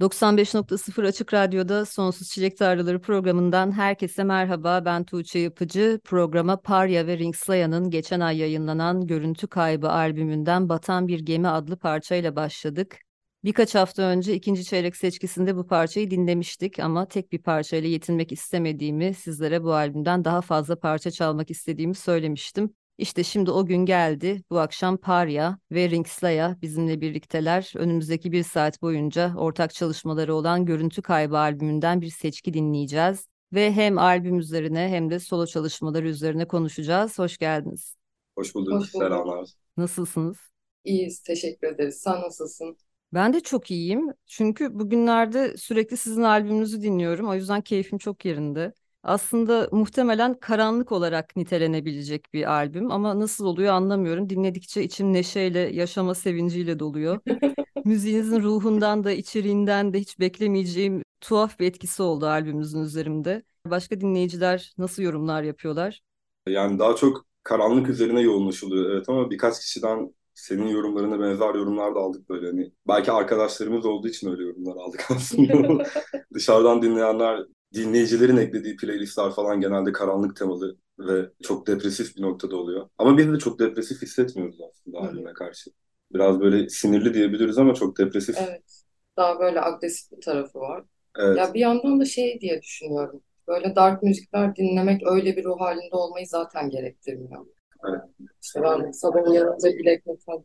95.0 Açık Radyo'da Sonsuz Çilek Tarlaları programından herkese merhaba. Ben Tuğçe Yapıcı. Programa Parya ve Ringslaya'nın geçen ay yayınlanan Görüntü Kaybı albümünden Batan Bir Gemi adlı parçayla başladık. Birkaç hafta önce ikinci çeyrek seçkisinde bu parçayı dinlemiştik ama tek bir parçayla yetinmek istemediğimi, sizlere bu albümden daha fazla parça çalmak istediğimi söylemiştim. İşte şimdi o gün geldi. Bu akşam Parya ve Ringslaya bizimle birlikteler. Önümüzdeki bir saat boyunca ortak çalışmaları olan Görüntü Kaybı albümünden bir seçki dinleyeceğiz. Ve hem albüm üzerine hem de solo çalışmaları üzerine konuşacağız. Hoş geldiniz. Hoş bulduk. Hoş bulduk. Selamlar. Nasılsınız? İyiyiz. Teşekkür ederiz. Sen nasılsın? Ben de çok iyiyim. Çünkü bugünlerde sürekli sizin albümünüzü dinliyorum. O yüzden keyfim çok yerinde aslında muhtemelen karanlık olarak nitelenebilecek bir albüm ama nasıl oluyor anlamıyorum. Dinledikçe içim neşeyle, yaşama sevinciyle doluyor. Müziğinizin ruhundan da içeriğinden de hiç beklemeyeceğim tuhaf bir etkisi oldu albümümüzün üzerimde. Başka dinleyiciler nasıl yorumlar yapıyorlar? Yani daha çok karanlık üzerine yoğunlaşılıyor evet ama birkaç kişiden senin yorumlarına benzer yorumlar da aldık böyle hani. Belki arkadaşlarımız olduğu için öyle yorumlar aldık aslında. Dışarıdan dinleyenler dinleyicilerin eklediği playlistler falan genelde karanlık temalı ve çok depresif bir noktada oluyor. Ama biz de çok depresif hissetmiyoruz aslında albüme karşı. Biraz böyle sinirli diyebiliriz ama çok depresif. Evet. Daha böyle agresif bir tarafı var. Evet. Ya bir yandan da şey diye düşünüyorum. Böyle dark müzikler dinlemek öyle bir ruh halinde olmayı zaten gerektirmiyor. Evet. İşte ben sabahın yanında bilek metal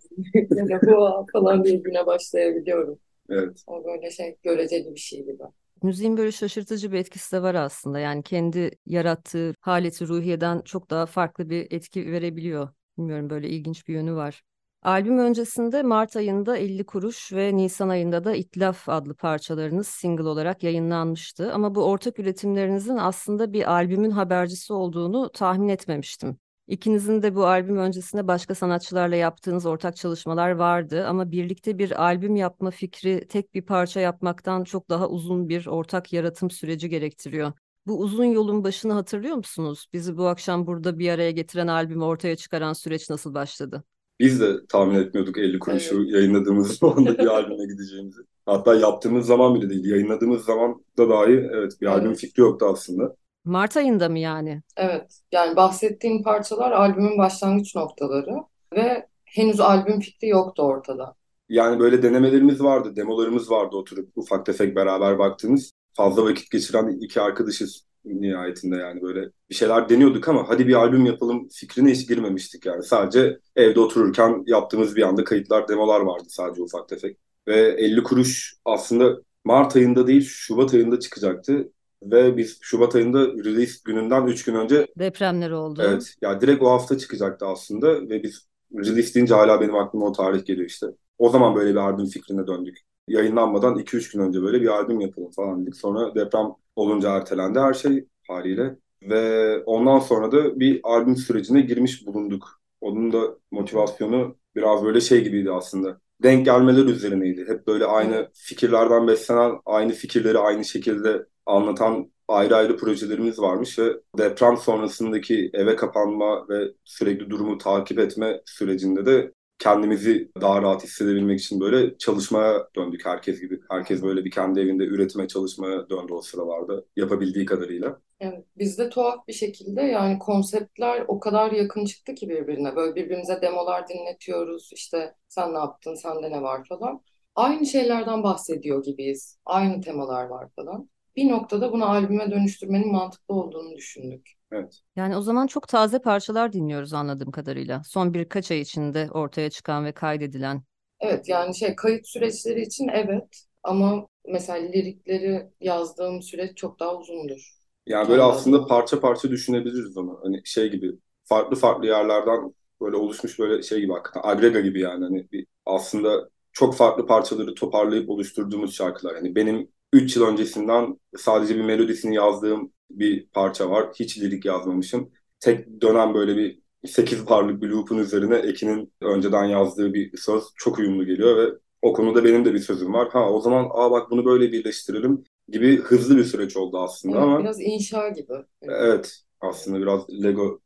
dinleyip falan diye güne başlayabiliyorum. Evet. O böyle şey göreceli bir şey gibi. Müziğin böyle şaşırtıcı bir etkisi de var aslında. Yani kendi yarattığı haleti ruhiyeden çok daha farklı bir etki verebiliyor. Bilmiyorum böyle ilginç bir yönü var. Albüm öncesinde Mart ayında 50 kuruş ve Nisan ayında da İtlaf adlı parçalarınız single olarak yayınlanmıştı. Ama bu ortak üretimlerinizin aslında bir albümün habercisi olduğunu tahmin etmemiştim. İkinizin de bu albüm öncesinde başka sanatçılarla yaptığınız ortak çalışmalar vardı ama birlikte bir albüm yapma fikri tek bir parça yapmaktan çok daha uzun bir ortak yaratım süreci gerektiriyor. Bu uzun yolun başını hatırlıyor musunuz? Bizi bu akşam burada bir araya getiren albümü ortaya çıkaran süreç nasıl başladı? Biz de tahmin etmiyorduk 50 kuruşu evet. yayınladığımız zaman da bir albüme gideceğimizi. Hatta yaptığımız zaman bile değil, yayınladığımız zaman da dahi evet bir evet. albüm fikri yoktu aslında. Mart ayında mı yani? Evet. Yani bahsettiğim parçalar albümün başlangıç noktaları ve henüz albüm fikri yoktu ortada. Yani böyle denemelerimiz vardı, demolarımız vardı oturup ufak tefek beraber baktığımız. Fazla vakit geçiren iki arkadaşız nihayetinde yani böyle bir şeyler deniyorduk ama hadi bir albüm yapalım fikrine hiç girmemiştik yani. Sadece evde otururken yaptığımız bir anda kayıtlar, demolar vardı sadece ufak tefek. Ve 50 kuruş aslında Mart ayında değil Şubat ayında çıkacaktı. Ve biz Şubat ayında release gününden 3 gün önce depremler oldu. Evet. Ya yani direkt o hafta çıkacaktı aslında ve biz release deyince hala benim aklıma o tarih geliyor işte. O zaman böyle bir albüm fikrine döndük. Yayınlanmadan 2-3 gün önce böyle bir albüm yapalım falan dedik. Sonra deprem olunca ertelendi her şey haliyle. Ve ondan sonra da bir albüm sürecine girmiş bulunduk. Onun da motivasyonu biraz böyle şey gibiydi aslında. Denk gelmeler üzerineydi. Hep böyle aynı fikirlerden beslenen, aynı fikirleri aynı şekilde anlatan ayrı ayrı projelerimiz varmış ve deprem sonrasındaki eve kapanma ve sürekli durumu takip etme sürecinde de kendimizi daha rahat hissedebilmek için böyle çalışmaya döndük herkes gibi. Herkes böyle bir kendi evinde üretime çalışmaya döndü o sıralarda yapabildiği kadarıyla. Evet, bizde tuhaf bir şekilde yani konseptler o kadar yakın çıktı ki birbirine. Böyle birbirimize demolar dinletiyoruz. İşte sen ne yaptın, sende ne var falan. Aynı şeylerden bahsediyor gibiyiz. Aynı temalar var falan bir noktada bunu albüme dönüştürmenin mantıklı olduğunu düşündük. Evet. Yani o zaman çok taze parçalar dinliyoruz anladığım kadarıyla. Son birkaç ay içinde ortaya çıkan ve kaydedilen. Evet yani şey kayıt süreçleri için evet ama mesela lirikleri yazdığım süreç çok daha uzundur. Yani böyle aslında parça parça düşünebiliriz onu. Hani şey gibi farklı farklı yerlerden böyle oluşmuş böyle şey gibi hakikaten agrega gibi yani hani bir aslında çok farklı parçaları toparlayıp oluşturduğumuz şarkılar. Yani benim 3 yıl öncesinden sadece bir melodisini yazdığım bir parça var. Hiç lirik yazmamışım. Tek dönem böyle bir 8 barlık bir loop'un üzerine Ekin'in önceden yazdığı bir söz çok uyumlu geliyor ve o konuda benim de bir sözüm var. Ha o zaman aa bak bunu böyle birleştirelim gibi hızlı bir süreç oldu aslında evet, ama. Biraz inşa gibi. Evet aslında biraz Lego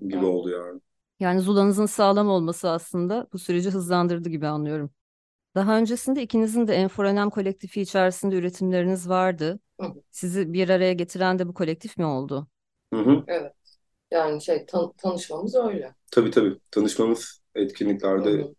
gibi oldu yani. Yani Zula'nızın sağlam olması aslında bu süreci hızlandırdı gibi anlıyorum. Daha öncesinde ikinizin de Enforenem kolektifi içerisinde üretimleriniz vardı. Hı hı. Sizi bir araya getiren de bu kolektif mi oldu? Hı hı. Evet. Yani şey tan- tanışmamız öyle. Tabii tabii. Tanışmamız, Hı etkinliklerde hı.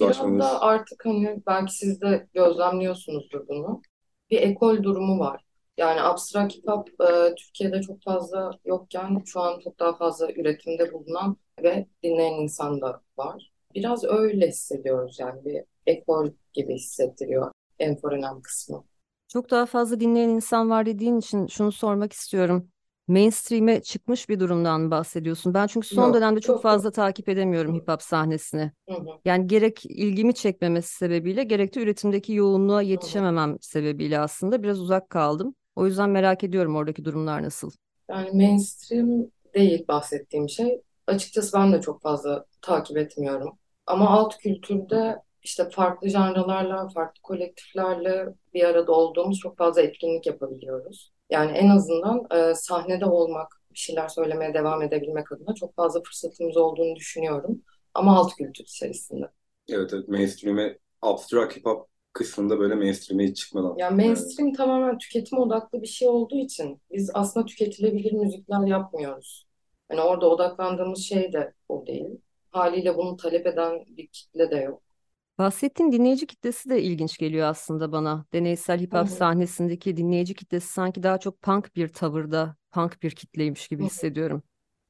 Biraz karşılaşmamız. da artık hani belki siz de gözlemliyorsunuzdur bunu. Bir ekol durumu var. Yani abstract hip hop e, Türkiye'de çok fazla yokken şu an çok daha fazla üretimde bulunan ve dinleyen insan da var. Biraz öyle hissediyoruz yani bir ekol gibi hissettiriyor Enforenem kısmı. Çok daha fazla dinleyen insan var dediğin için şunu sormak istiyorum. Mainstream'e çıkmış bir durumdan bahsediyorsun? Ben çünkü son Yok, dönemde çok yok, yok. fazla takip edemiyorum hip hop sahnesini. Hı hı. Yani gerek ilgimi çekmemesi sebebiyle gerek de üretimdeki yoğunluğa yetişememem sebebiyle aslında biraz uzak kaldım. O yüzden merak ediyorum oradaki durumlar nasıl? Yani mainstream değil bahsettiğim şey. Açıkçası ben de çok fazla takip etmiyorum. Ama alt kültürde işte farklı janralarla, farklı kolektiflerle bir arada olduğumuz çok fazla etkinlik yapabiliyoruz. Yani en azından e, sahnede olmak, bir şeyler söylemeye devam edebilmek adına çok fazla fırsatımız olduğunu düşünüyorum. Ama alt kültür içerisinde. Evet evet. Mainstream'e, abstract hip hop kısmında böyle mainstream'e hiç çıkmadan. Yani mainstream tamamen tüketim odaklı bir şey olduğu için biz aslında tüketilebilir müzikler yapmıyoruz. Hani orada odaklandığımız şey de o değil. Haliyle bunu talep eden bir kitle de yok. Bahsettiğin dinleyici kitlesi de ilginç geliyor aslında bana. Deneysel hip hop sahnesindeki dinleyici kitlesi sanki daha çok punk bir tavırda, punk bir kitleymiş gibi hissediyorum.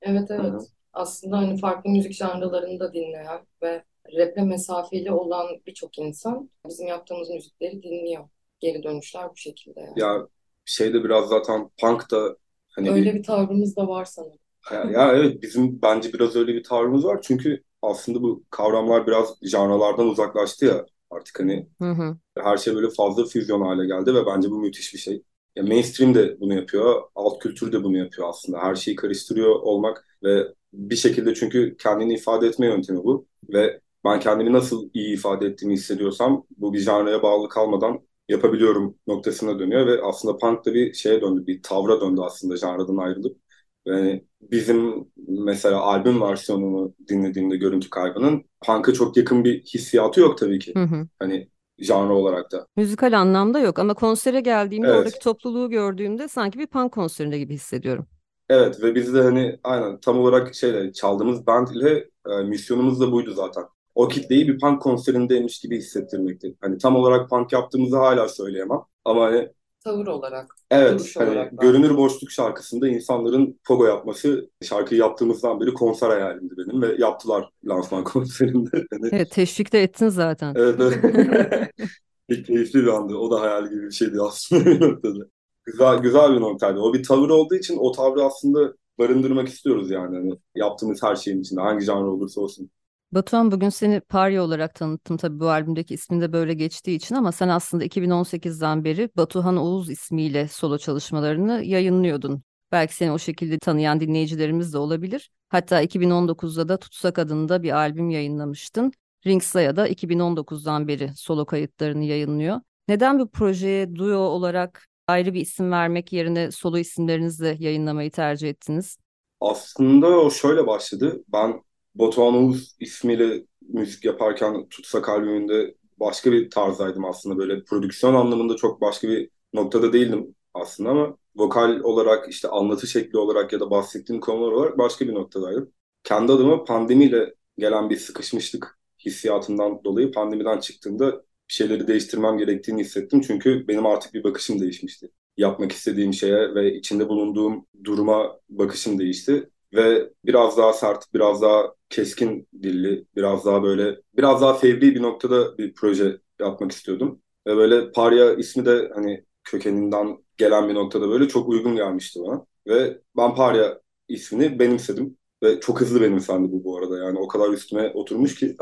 Evet Hı hı. evet. Aslında hani farklı müzik janralarını da dinleyen ve rap'e mesafeli olan birçok insan bizim yaptığımız müzikleri dinliyor. Geri dönüşler bu şekilde yani. Ya şeyde biraz zaten punk da hani bir Öyle bir tavrımız da var sanırım. Ya, ya evet bizim bence biraz öyle bir tavrımız var. Çünkü aslında bu kavramlar biraz janralardan uzaklaştı ya. Artık hani Hı hı. her şey böyle fazla füzyon hale geldi ve bence bu müthiş bir şey. Ya mainstream de bunu yapıyor, alt kültür de bunu yapıyor aslında. Her şeyi karıştırıyor olmak ve bir şekilde çünkü kendini ifade etme yöntemi bu. Ve ben kendimi nasıl iyi ifade ettiğimi hissediyorsam bu bir janraya bağlı kalmadan yapabiliyorum noktasına dönüyor ve aslında punk da bir şeye döndü, bir tavra döndü aslında janradan ayrılıp. Yani bizim mesela albüm versiyonunu dinlediğimde Görüntü Kaybı'nın punk'a çok yakın bir hissiyatı yok tabii ki. Hı hı. Hani janra olarak da. Müzikal anlamda yok ama konsere geldiğimde Evet. oradaki topluluğu gördüğümde sanki bir punk konserinde gibi hissediyorum. Evet ve biz de hani aynen tam olarak şeyle çaldığımız band ile e, misyonumuz da buydu zaten. O kitleyi bir punk konserindeymiş gibi hissettirmekti. Hani tam olarak punk yaptığımızı hala söyleyemem. Ama hani Tavır olarak, evet hani olarak ben. Görünür Boşluk şarkısında insanların pogo yapması şarkıyı yaptığımızdan beri konser hayalimdi benim ve yaptılar lansman konserinde. Hani, Evet, teşvik de ettin zaten. evet, evet. Bir keyifli bir andı. O da hayal gibi bir şeydi aslında bir noktada. Güzel, güzel bir noktaydı. O bir tavır olduğu için o tavrı aslında barındırmak istiyoruz yani. Hani yaptığımız her şeyin içinde hangi janr olursa olsun. Batuhan bugün seni Parya olarak tanıttım tabii bu albümdeki ismin de böyle geçtiği için ama sen aslında 2018'den beri Batuhan Oğuz ismiyle solo çalışmalarını yayınlıyordun. Belki seni o şekilde tanıyan dinleyicilerimiz de olabilir. Hatta 2019'da da Tutsak adında bir albüm yayınlamıştın. Ringsaya da 2019'dan beri solo kayıtlarını yayınlıyor. Neden bu projeye duo olarak ayrı bir isim vermek yerine solo isimlerinizle yayınlamayı tercih ettiniz? Aslında o şöyle başladı. Ben Batuhan Oğuz ismiyle müzik yaparken Tutsak albümünde başka bir tarzdaydım aslında. Böyle prodüksiyon anlamında çok başka bir noktada değildim aslında ama vokal olarak işte anlatı şekli olarak ya da bahsettiğim konular olarak başka bir noktadaydım. Kendi adıma pandemiyle gelen bir sıkışmışlık hissiyatından dolayı pandemiden çıktığımda bir şeyleri değiştirmem gerektiğini hissettim. Çünkü benim artık bir bakışım değişmişti. Yapmak istediğim şeye ve içinde bulunduğum duruma bakışım değişti. Ve biraz daha sert, biraz daha keskin dilli, biraz daha böyle, biraz daha fevri bir noktada bir proje yapmak istiyordum. Ve böyle Parya ismi de hani kökeninden gelen bir noktada böyle çok uygun gelmişti bana. Ve ben Parya ismini benimsedim. Ve çok hızlı benimsendi bu bu arada. Yani o kadar üstüme oturmuş ki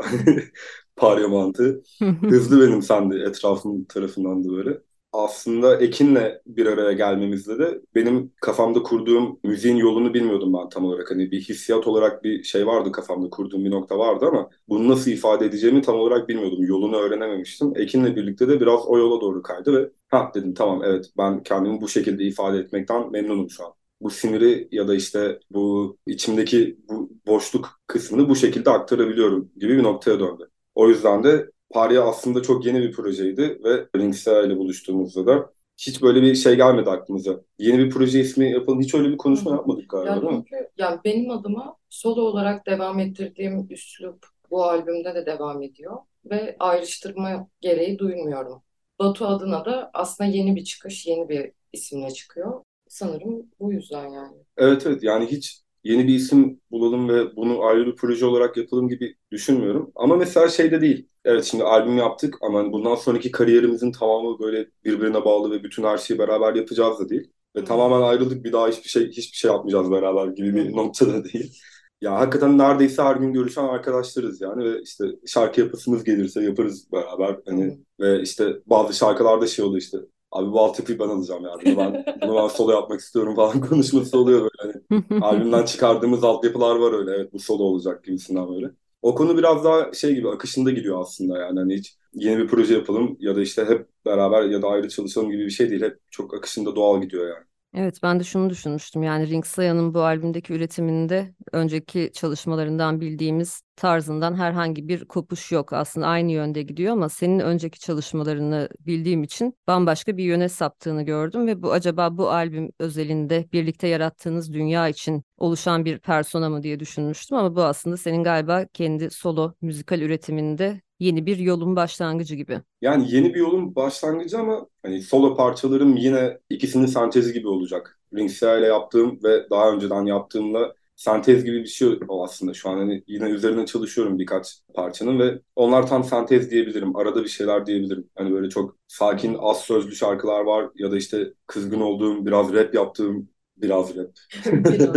Parya mantığı. Hızlı benimsendi etrafım tarafından da böyle. Aslında Ekin'le bir araya gelmemizde de benim kafamda kurduğum müziğin yolunu bilmiyordum ben tam olarak. Hani bir hissiyat olarak bir şey vardı kafamda kurduğum bir nokta vardı ama bunu nasıl ifade edeceğimi tam olarak bilmiyordum. Yolunu öğrenememiştim. Ekin'le birlikte de biraz o yola doğru kaydı ve ha dedim tamam evet ben kendimi bu şekilde ifade etmekten memnunum şu an. Bu siniri ya da işte bu içimdeki bu boşluk kısmını bu şekilde aktarabiliyorum gibi bir noktaya döndü. O yüzden de Paria aslında çok yeni bir projeydi ve Ringsea ile buluştuğumuzda da hiç böyle bir şey gelmedi aklımıza. Yeni bir proje ismi yapalım. Hiç öyle bir konuşma yapmadık galiba Yani değil mi? çünkü yani benim adıma solo olarak devam ettirdiğim üslup bu albümde de devam ediyor ve ayrıştırma gereği duymuyorum. Batu adına da aslında yeni bir çıkış, yeni bir isimle çıkıyor. Sanırım bu yüzden yani. Evet evet yani hiç yeni bir isim bulalım ve bunu ayrı bir proje olarak yapalım gibi düşünmüyorum. Ama mesela şey de değil. Evet şimdi albüm yaptık ama hani bundan sonraki kariyerimizin tamamı böyle birbirine bağlı ve bütün her şeyi beraber yapacağız da değil. Ve Hı. tamamen ayrıldık bir daha hiçbir şey hiçbir şey yapmayacağız beraber gibi bir noktada değil. Ya hakikaten neredeyse her gün görüşen arkadaşlarız yani ve işte şarkı yapasımız gelirse yaparız beraber. Hani ve işte bazı şarkılarda şey oluyor işte abi bu altyapıyı ben alacağım yani bunu ben, bunu ben solo yapmak istiyorum falan konuşması oluyor böyle. Hani albümden çıkardığımız altyapılar var öyle. Evet bu solo olacak gibisinden böyle. O konu biraz daha şey gibi akışında gidiyor aslında yani. Hani hiç yeni bir proje yapalım ya da işte hep beraber ya da ayrı çalışalım gibi bir şey değil. Hep çok akışında doğal gidiyor yani. Evet ben de şunu düşünmüştüm yani Ringsia'nın bu albümdeki üretiminde önceki çalışmalarından bildiğimiz tarzından herhangi bir kopuş yok. Aslında aynı yönde gidiyor ama senin önceki çalışmalarını bildiğim için bambaşka bir yöne saptığını gördüm ve bu acaba bu albüm özelinde birlikte yarattığınız dünya için oluşan bir persona mı diye düşünmüştüm ama bu aslında senin galiba kendi solo müzikal üretiminde yeni bir yolun başlangıcı gibi. Yani yeni bir yolun başlangıcı ama hani solo parçalarım yine ikisinin sentezi gibi olacak. Ringsea ile yaptığım ve daha önceden yaptığımla sentez gibi bir şey o aslında. Şu an hani yine üzerine çalışıyorum birkaç parçanın ve onlar tam sentez diyebilirim. Arada bir şeyler diyebilirim. Hani böyle çok sakin, az sözlü şarkılar var ya da işte kızgın olduğum, biraz rap yaptığım, biraz rap. Biraz.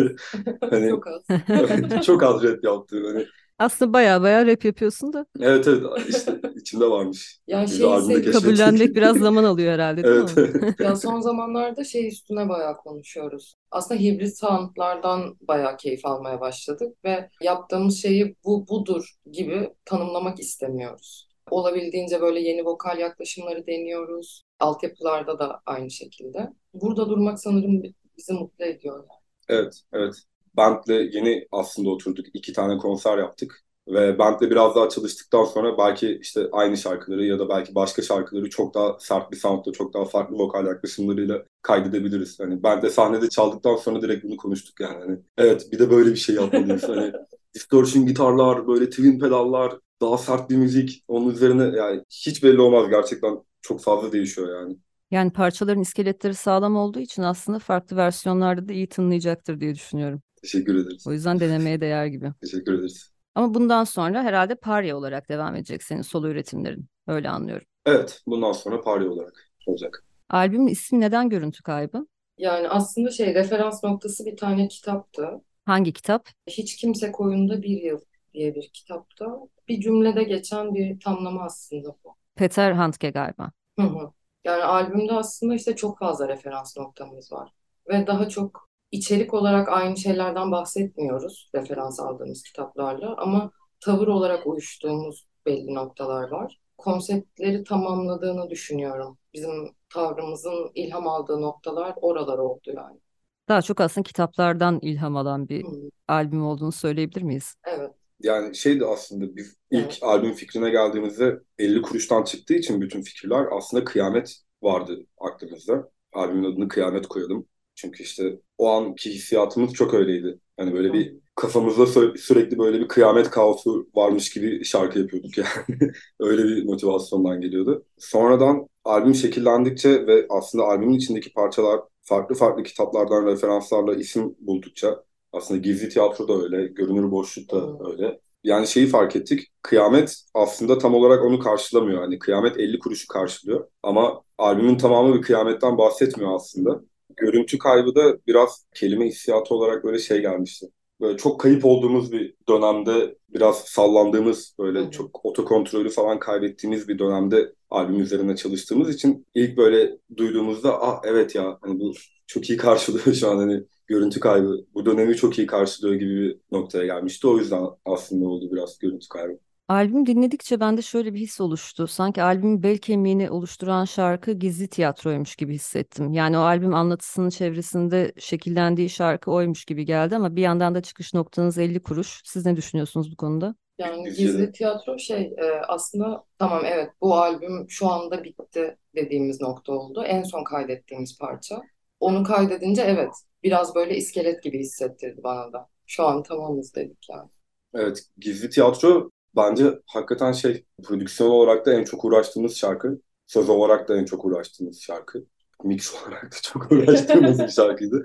Hani Çok az. çok az rap yaptığım. Hani Aslında baya baya rap yapıyorsun da evet evet işte içimde varmış. Albümde seviyorum. keşfettik. kabullenmek biraz zaman alıyor herhalde değil Evet. mi? Ya son zamanlarda şey üstüne bayağı konuşuyoruz. Aslında hibrit soundlardan bayağı keyif almaya başladık ve yaptığımız şeyi bu budur gibi tanımlamak istemiyoruz. Olabildiğince böyle yeni vokal yaklaşımları deniyoruz. Altyapılarda da aynı şekilde. Burada durmak sanırım bizi mutlu ediyor. Evet, evet. Band'le yeni aslında oturduk. iki tane konser yaptık. Ve band'le biraz daha çalıştıktan sonra belki işte aynı şarkıları ya da belki başka şarkıları çok daha sert bir soundla, çok daha farklı vokal yaklaşımlarıyla kaydedebiliriz. Hani band'le sahnede çaldıktan sonra direkt bunu konuştuk yani. Hani, evet bir de böyle bir şey yapmalıyız. Hani distortion gitarlar, böyle twin pedallar, daha sert bir müzik. Onun üzerine yani hiç belli olmaz gerçekten çok fazla değişiyor yani. Yani parçaların iskeletleri sağlam olduğu için aslında farklı versiyonlarda da iyi tınlayacaktır diye düşünüyorum. Teşekkür ederiz. O yüzden denemeye değer gibi. Teşekkür ederiz. Ama bundan sonra herhalde Parya olarak devam edecek senin solo üretimlerin. Öyle anlıyorum. Evet, bundan sonra Paris olarak olacak. Albümün ismi neden Görüntü Kaybı? Yani aslında şey referans noktası bir tane kitaptı. Hangi kitap? Hiç Kimse Koyunda Bir Yıl diye bir kitapta. Bir cümlede geçen bir tamlama aslında bu. Peter Handke galiba. Hı hı. Yani albümde aslında işte çok fazla referans noktamız var. Ve daha çok içerik olarak aynı şeylerden bahsetmiyoruz referans aldığımız kitaplarla ama tavır olarak uyuştuğumuz belli noktalar var. Konseptleri tamamladığını düşünüyorum. Bizim tavrımızın ilham aldığı noktalar oralar oldu yani. Daha çok aslında kitaplardan ilham alan bir Hı, albüm olduğunu söyleyebilir miyiz? Evet. Yani şey de aslında biz ilk Evet. albüm fikrine geldiğimizde 50 kuruştan çıktığı için bütün fikirler aslında kıyamet vardı aklımızda. Albümün adını Kıyamet koyalım. Çünkü işte o anki hissiyatımız çok öyleydi. Hani böyle bir kafamızda sü- sürekli böyle bir kıyamet kaosu varmış gibi şarkı yapıyorduk yani. Öyle bir motivasyondan geliyordu. Sonradan albüm şekillendikçe ve aslında albümün içindeki parçalar farklı farklı kitaplardan referanslarla isim buldukça aslında Gizli Tiyatro da öyle, Görünür Boşluk da öyle. Yani şeyi fark ettik. Kıyamet aslında tam olarak onu karşılamıyor. Hani kıyamet 50 kuruşu karşılıyor. Ama albümün tamamı bir kıyametten bahsetmiyor aslında. Görüntü kaybı da biraz kelime hissiyatı olarak böyle şey gelmişti. Böyle çok kayıp olduğumuz bir dönemde biraz sallandığımız böyle Hı hı. çok otokontrolü falan kaybettiğimiz bir dönemde albüm üzerine çalıştığımız için ilk böyle duyduğumuzda ah evet ya hani bu çok iyi karşılıyor şu an hani görüntü kaybı bu dönemi çok iyi karşılıyor gibi bir noktaya gelmişti. O yüzden aslında oldu biraz görüntü kaybı. Albüm dinledikçe bende şöyle bir his oluştu. Sanki albümün bel kemiğini oluşturan şarkı Gizli Tiyatro'ymuş gibi hissettim. Yani o albüm anlatısının çevresinde şekillendiği şarkı oymuş gibi geldi ama bir yandan da çıkış noktanız 50 kuruş. Siz ne düşünüyorsunuz bu konuda? Yani gizli tiyatro şey e, aslında tamam evet bu albüm şu anda bitti dediğimiz nokta oldu. En son kaydettiğimiz parça. Onu kaydedince evet biraz böyle iskelet gibi hissettirdi bana da. Şu an tamamız dedik yani. Evet, Gizli Tiyatro bence hakikaten şey, prodüksiyon olarak da en çok uğraştığımız şarkı. Söz olarak da en çok uğraştığımız şarkı. Mix olarak da çok uğraştığımız bir şarkıydı.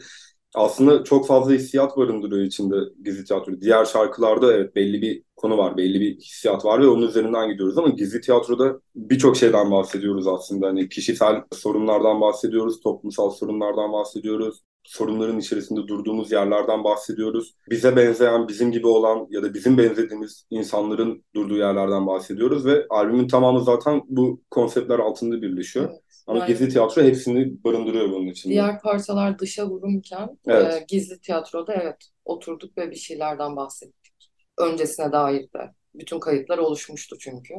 Aslında çok fazla hissiyat barındırıyor içinde Gizli Tiyatro. Diğer şarkılarda evet belli bir konu var, belli bir hissiyat var ve onun üzerinden gidiyoruz ama Gizli Tiyatro'da birçok şeyden bahsediyoruz aslında. Hani kişisel sorunlardan bahsediyoruz, toplumsal sorunlardan bahsediyoruz sorunların içerisinde durduğumuz yerlerden bahsediyoruz. Bize benzeyen, bizim gibi olan ya da bizim benzediğimiz insanların durduğu yerlerden bahsediyoruz ve albümün tamamı zaten bu konseptler altında birleşiyor. Evet. Ama Gizli Tiyatro hepsini barındırıyor bunun içinde. diğer parçalar dışa vururken Evet. e, gizli tiyatroda evet oturduk ve bir şeylerden bahsettik. Öncesine dair de. Bütün kayıtlar oluşmuştu çünkü.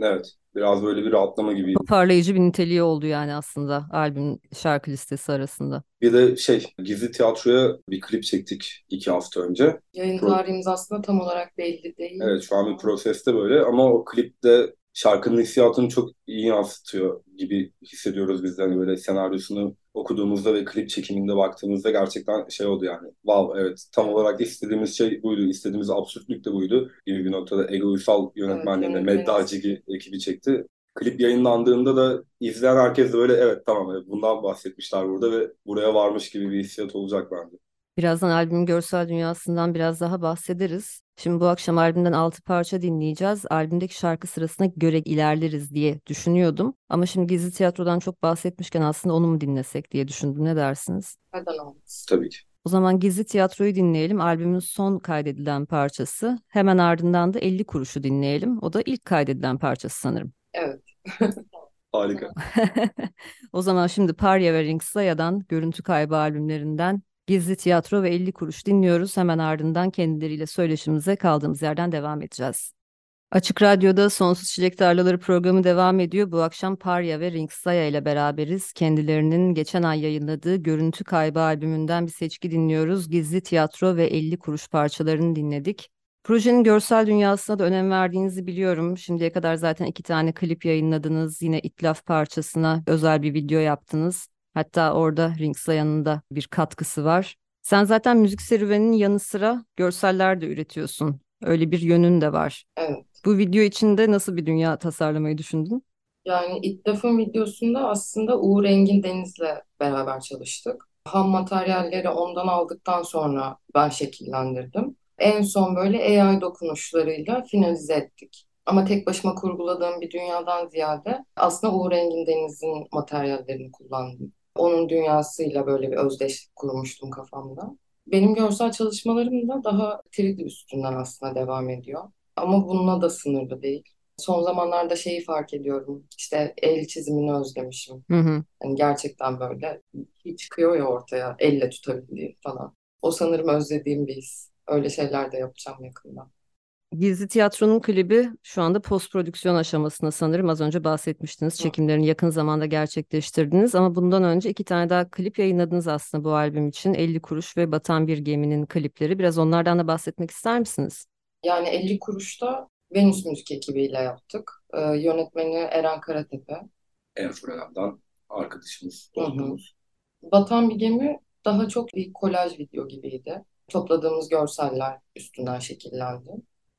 Evet. Biraz böyle bir rahatlama gibiydi. Toparlayıcı bir niteliği oldu yani aslında albüm şarkı listesi arasında. Bir de şey, Gizli Tiyatro'ya bir klip çektik iki hafta önce. Yayın Pro- tarihimiz aslında tam olarak belli değil. Evet şu an bir proseste böyle ama o klipte şarkının hissiyatını çok iyi yansıtıyor gibi hissediyoruz biz de. Hani böyle senaryosunu okuduğumuzda ve klip çekiminde baktığımızda gerçekten şey oldu yani. Wow evet tam olarak istediğimiz şey buydu. istediğimiz absürtlük de buydu gibi bir noktada Ege Uysal yönetmenliğinde Evet, Medda yönetmeniz. Acigi ekibi çekti. Klip yayınlandığında da izleyen herkes de böyle evet tamam evet, bundan bahsetmişler burada ve buraya varmış gibi bir hissiyat olacak bence. Birazdan albümün görsel dünyasından biraz daha bahsederiz. Şimdi bu akşam albümden 6 parça dinleyeceğiz. Albümdeki şarkı sırasına göre ilerleriz diye düşünüyordum. Ama şimdi Gizli Tiyatro'dan çok bahsetmişken aslında onu mu dinlesek diye düşündüm. Ne dersiniz? Neden olmasın? Tabii ki. O zaman Gizli Tiyatro'yu dinleyelim. Albümün son kaydedilen parçası. Hemen ardından da 50 Kuruş'u dinleyelim. O da ilk kaydedilen parçası sanırım. Evet. Harika. O zaman şimdi Parya ve Ringstaya'dan Görüntü Kaybı albümlerinden Gizli Tiyatro ve 50 Kuruş dinliyoruz. Hemen ardından kendileriyle söyleşimize kaldığımız yerden devam edeceğiz. Açık Radyo'da Sonsuz Çilek Tarlaları programı devam ediyor. Bu akşam Parya ve Ringstaya ile beraberiz. Kendilerinin geçen ay yayınladığı Görüntü Kaybı albümünden bir seçki dinliyoruz. Gizli Tiyatro ve 50 Kuruş parçalarını dinledik. Projenin görsel dünyasına da önem verdiğinizi biliyorum. Şimdiye kadar zaten iki tane klip yayınladınız. Yine İtlaf parçasına özel bir video yaptınız. Hatta orada Ringstaya'nın da bir katkısı var. Sen zaten müzik serüveninin yanı sıra görseller de üretiyorsun. Öyle bir yönün de var. Evet. Bu video içinde nasıl bir dünya tasarlamayı düşündün? Yani İtlaf'ın videosunda aslında Uğur Engin Deniz'le beraber çalıştık. Ham materyalleri ondan aldıktan sonra ben şekillendirdim. En son böyle AI dokunuşlarıyla finalize ettik. Ama tek başıma kurguladığım bir dünyadan ziyade aslında Uğur Engin Deniz'in materyallerini kullandım. Onun dünyasıyla böyle bir özdeşlik kurmuştum kafamda. Benim görsel çalışmalarım da daha 3D üstünden aslında devam ediyor. Ama bununla da sınırlı değil. Son zamanlarda şeyi fark ediyorum. İşte el çizimini özlemişim. Hı hı. Yani gerçekten böyle çıkıyor ya ortaya elle tutabildiğim falan. O sanırım özlediğim bir his. Öyle şeyler de yapacağım yakında. Gizli Tiyatro'nun klibi şu anda post prodüksiyon aşamasında sanırım. Az önce bahsetmiştiniz. Çekimlerini yakın zamanda gerçekleştirdiniz ama bundan önce iki tane daha klip yayınladınız aslında bu albüm için. 50 Kuruş ve Batan Bir Geminin klipleri. Biraz onlardan da bahsetmek ister misiniz? Yani 50 kuruşta Venüs Müzik ekibiyle yaptık. Ee, yönetmeni Eren Karatepe. En Furkan'dan arkadaşımız, Hı hı. dostumuz. Batan bir gemi daha çok bir kolaj video gibiydi. Topladığımız görseller üstünden şekillendi.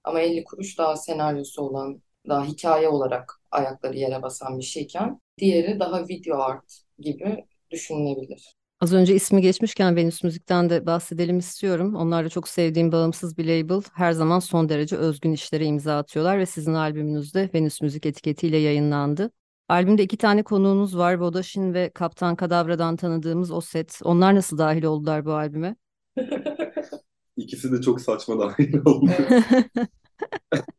Ama 50 kuruş daha senaryosu olan, daha hikaye olarak ayakları yere basan bir şeyken diğeri daha video art gibi düşünülebilir. Az önce ismi geçmişken Venüs Müzik'ten de bahsedelim istiyorum. Onlar da çok sevdiğim bağımsız bir label. Her zaman son derece özgün işlere imza atıyorlar ve sizin albümünüz de Venüs Müzik etiketiyle yayınlandı. Albümde iki tane konuğunuz var. Vodashin ve Kaptan Kadavra'dan tanıdığımız o set. Onlar nasıl dahil oldular bu albüme? İkisi de çok saçma dahil oldu.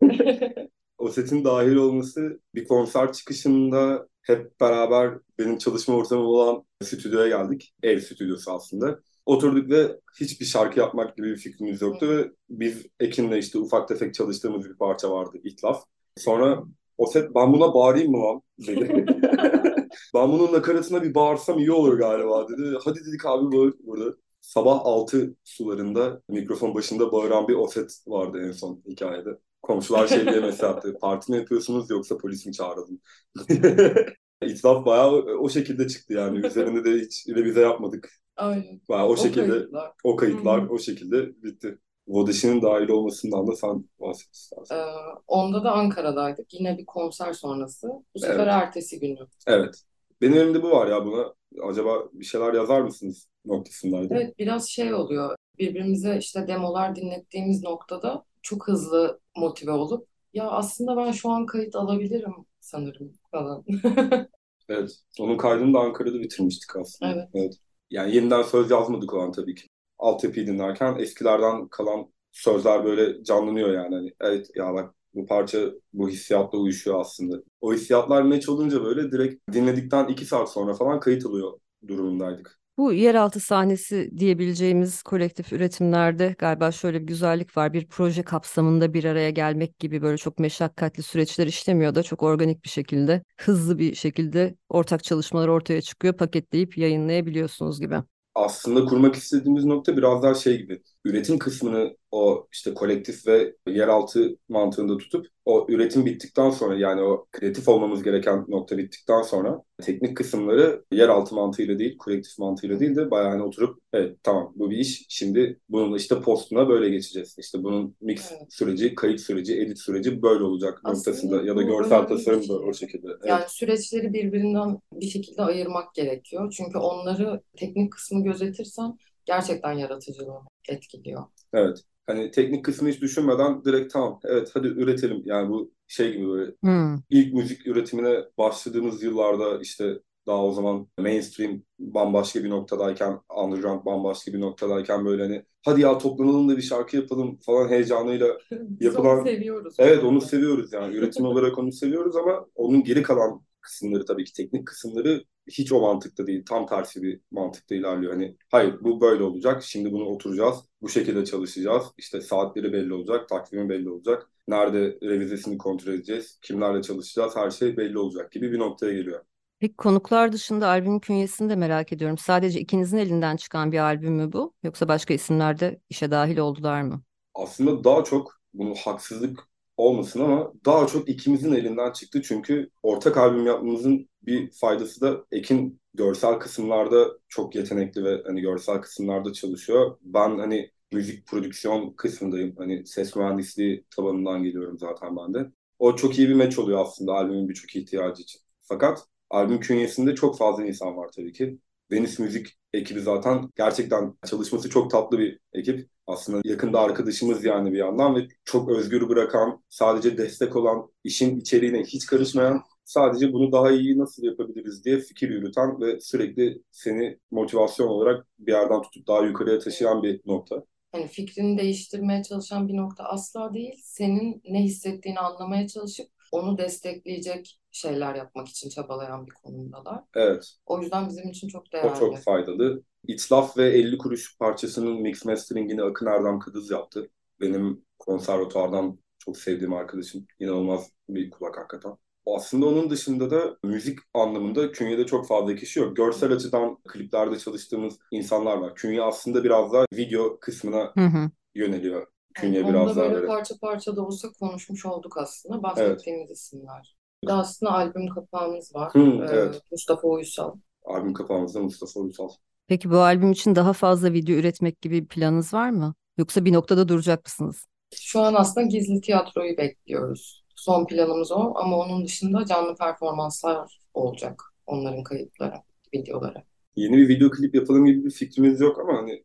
O setin dahil olması bir konser çıkışında hep beraber benim çalışma ortamım olan stüdyoya geldik. Ev stüdyosu aslında. Oturduk ve hiçbir şarkı yapmak gibi bir fikrimiz yoktu ve biz Ekin'le işte ufak tefek çalıştığımız bir parça vardı İtlaf. Sonra o set ben buna bağırayım mı lan dedi. ben bunun nakaratına bir bağırsam iyi olur galiba dedi. Hadi dedik abi bağır burada. Sabah 6 sularında mikrofon başında bağıran bir Oset vardı en son hikayede. Komşular şey diye mesaj attı. Parti mi yapıyorsunuz yoksa polis mi çağıralım? İtiraf bayağı o, şekilde çıktı yani. Üzerinde de hiç revize yapmadık. Aynen. Bayağı o, O şekilde kayıtlar. o kayıtlar hı. o şekilde bitti. Vodaş'ın dahil olmasından da sen bahset istersen. Ee, onda da Ankara'daydık. Yine bir konser sonrası. Bu sefer Evet. ertesi günü. Evet. Benim elimde bu var ya buna. Acaba bir şeyler yazar mısınız noktasındaydı. Evet biraz şey oluyor. Birbirimize işte demolar dinlettiğimiz noktada çok hızlı motive olup ya aslında ben şu an kayıt alabilirim sanırım falan. Evet. Onun kaydını da Ankara'da bitirmiştik aslında. Evet. Yani yeniden söz yazmadık o an tabii ki. Altyapıyı dinlerken eskilerden kalan sözler böyle canlanıyor yani. Hani, evet ya bak bu parça bu hissiyatla uyuşuyor aslında. O hissiyatlar meç olunca böyle direkt dinledikten iki saat sonra falan kayıt alıyor durumundaydık. Bu yeraltı sahnesi diyebileceğimiz kolektif üretimlerde galiba şöyle bir güzellik var. Bir proje kapsamında bir araya gelmek gibi böyle çok meşakkatli süreçler işlemiyor da çok organik bir şekilde, hızlı bir şekilde ortak çalışmalar ortaya çıkıyor, paketleyip yayınlayabiliyorsunuz gibi. aslında kurmak istediğimiz nokta biraz daha şey gibi. Üretim kısmını o işte kolektif ve yeraltı mantığında tutup o üretim bittikten sonra yani o kreatif olmamız gereken nokta bittikten sonra teknik kısımları yeraltı mantığıyla değil, kolektif mantığıyla değil de bayağı hani oturup evet tamam bu bir iş. Şimdi bunun işte postuna böyle geçeceğiz. İşte bunun mix Evet. süreci, kayıt süreci, edit süreci böyle olacak Aslında noktasında ya da görsel tasarım da o şekilde. Evet. Yani süreçleri birbirinden bir şekilde ayırmak gerekiyor. Çünkü onları teknik kısmı gözetirsen gerçekten yaratıcılığını etkiliyor. Evet. Hani teknik kısmı hiç düşünmeden direkt tamam evet hadi üretelim. Yani bu şey gibi böyle Hmm. ilk müzik üretimine başladığımız yıllarda işte daha o zaman mainstream bambaşka bir noktadayken, underground bambaşka bir noktadayken böyle hani hadi ya toplanalım da bir şarkı yapalım falan heyecanıyla Biz Yapılan- onu seviyoruz. Evet onu seviyoruz yani. Üretim olarak onu seviyoruz ama onun geri kalan kısımları tabii ki teknik kısımları hiç o mantıkta değil. Tam tersi bir mantıkta ilerliyor. Hani hayır bu böyle olacak. Şimdi bunu oturacağız. Bu şekilde çalışacağız. İşte saatleri belli olacak. Takvimi belli olacak. Nerede revizesini kontrol edeceğiz. Kimlerle çalışacağız. Her şey belli olacak gibi bir noktaya geliyor. Peki konuklar dışında albümün künyesini de merak ediyorum. Sadece ikinizin elinden çıkan bir albüm mü bu? Yoksa başka isimler de işe dahil oldular mı? aslında daha çok bunu haksızlık olmasın ama daha çok ikimizin elinden çıktı. Çünkü ortak albüm yapmamızın bir faydası da Ekin görsel kısımlarda çok yetenekli ve hani görsel kısımlarda çalışıyor. Ben hani müzik prodüksiyon kısmındayım. Hani ses mühendisliği tabanından geliyorum zaten ben de. O çok iyi bir meç oluyor aslında albümün birçok ihtiyacı için. Fakat albüm künyesinde çok fazla insan var tabii ki. Venüs Müzik ekibi zaten gerçekten çalışması çok tatlı bir ekip. Aslında yakında arkadaşımız yani bir yandan ve çok özgür bırakan, sadece destek olan, işin içeriğine hiç karışmayan, sadece bunu daha iyi nasıl yapabiliriz diye fikir yürüten ve sürekli seni motivasyon olarak bir yerden tutup daha yukarıya taşıyan bir nokta. Hani fikrini değiştirmeye çalışan bir nokta asla değil. Senin ne hissettiğini anlamaya çalışıp onu destekleyecek şeyler yapmak için çabalayan bir konumdalar. Evet, O yüzden bizim için çok o değerli. çok faydalı. İtlaf ve 50 kuruş parçasının mix masteringini Akın Erdem Kıdız yaptı. Benim konservatuvardan çok sevdiğim arkadaşım. İnanılmaz bir kulak hakikaten. Aslında onun dışında da müzik anlamında Künye'de çok fazla kişi yok. Görsel açıdan kliplerde çalıştığımız insanlar var. Künye aslında biraz daha video kısmına Hı hı. yöneliyor. Künye Yani biraz daha böyle böyle. parça parça da olsa konuşmuş olduk aslında. Bahsettiğimiz isimler. Bir de aslında albüm kapağımız var. Hı, Ee, evet. Mustafa Uysal. Albüm kapağımızda Mustafa Uysal. Peki bu albüm için daha fazla video üretmek gibi bir planınız var mı? Yoksa bir noktada duracak mısınız? Şu an aslında gizli tiyatroyu bekliyoruz. Son planımız o ama onun dışında canlı performanslar olacak. Onların kayıtları, videoları. Yeni bir video klip yapalım gibi bir fikrimiz yok ama hani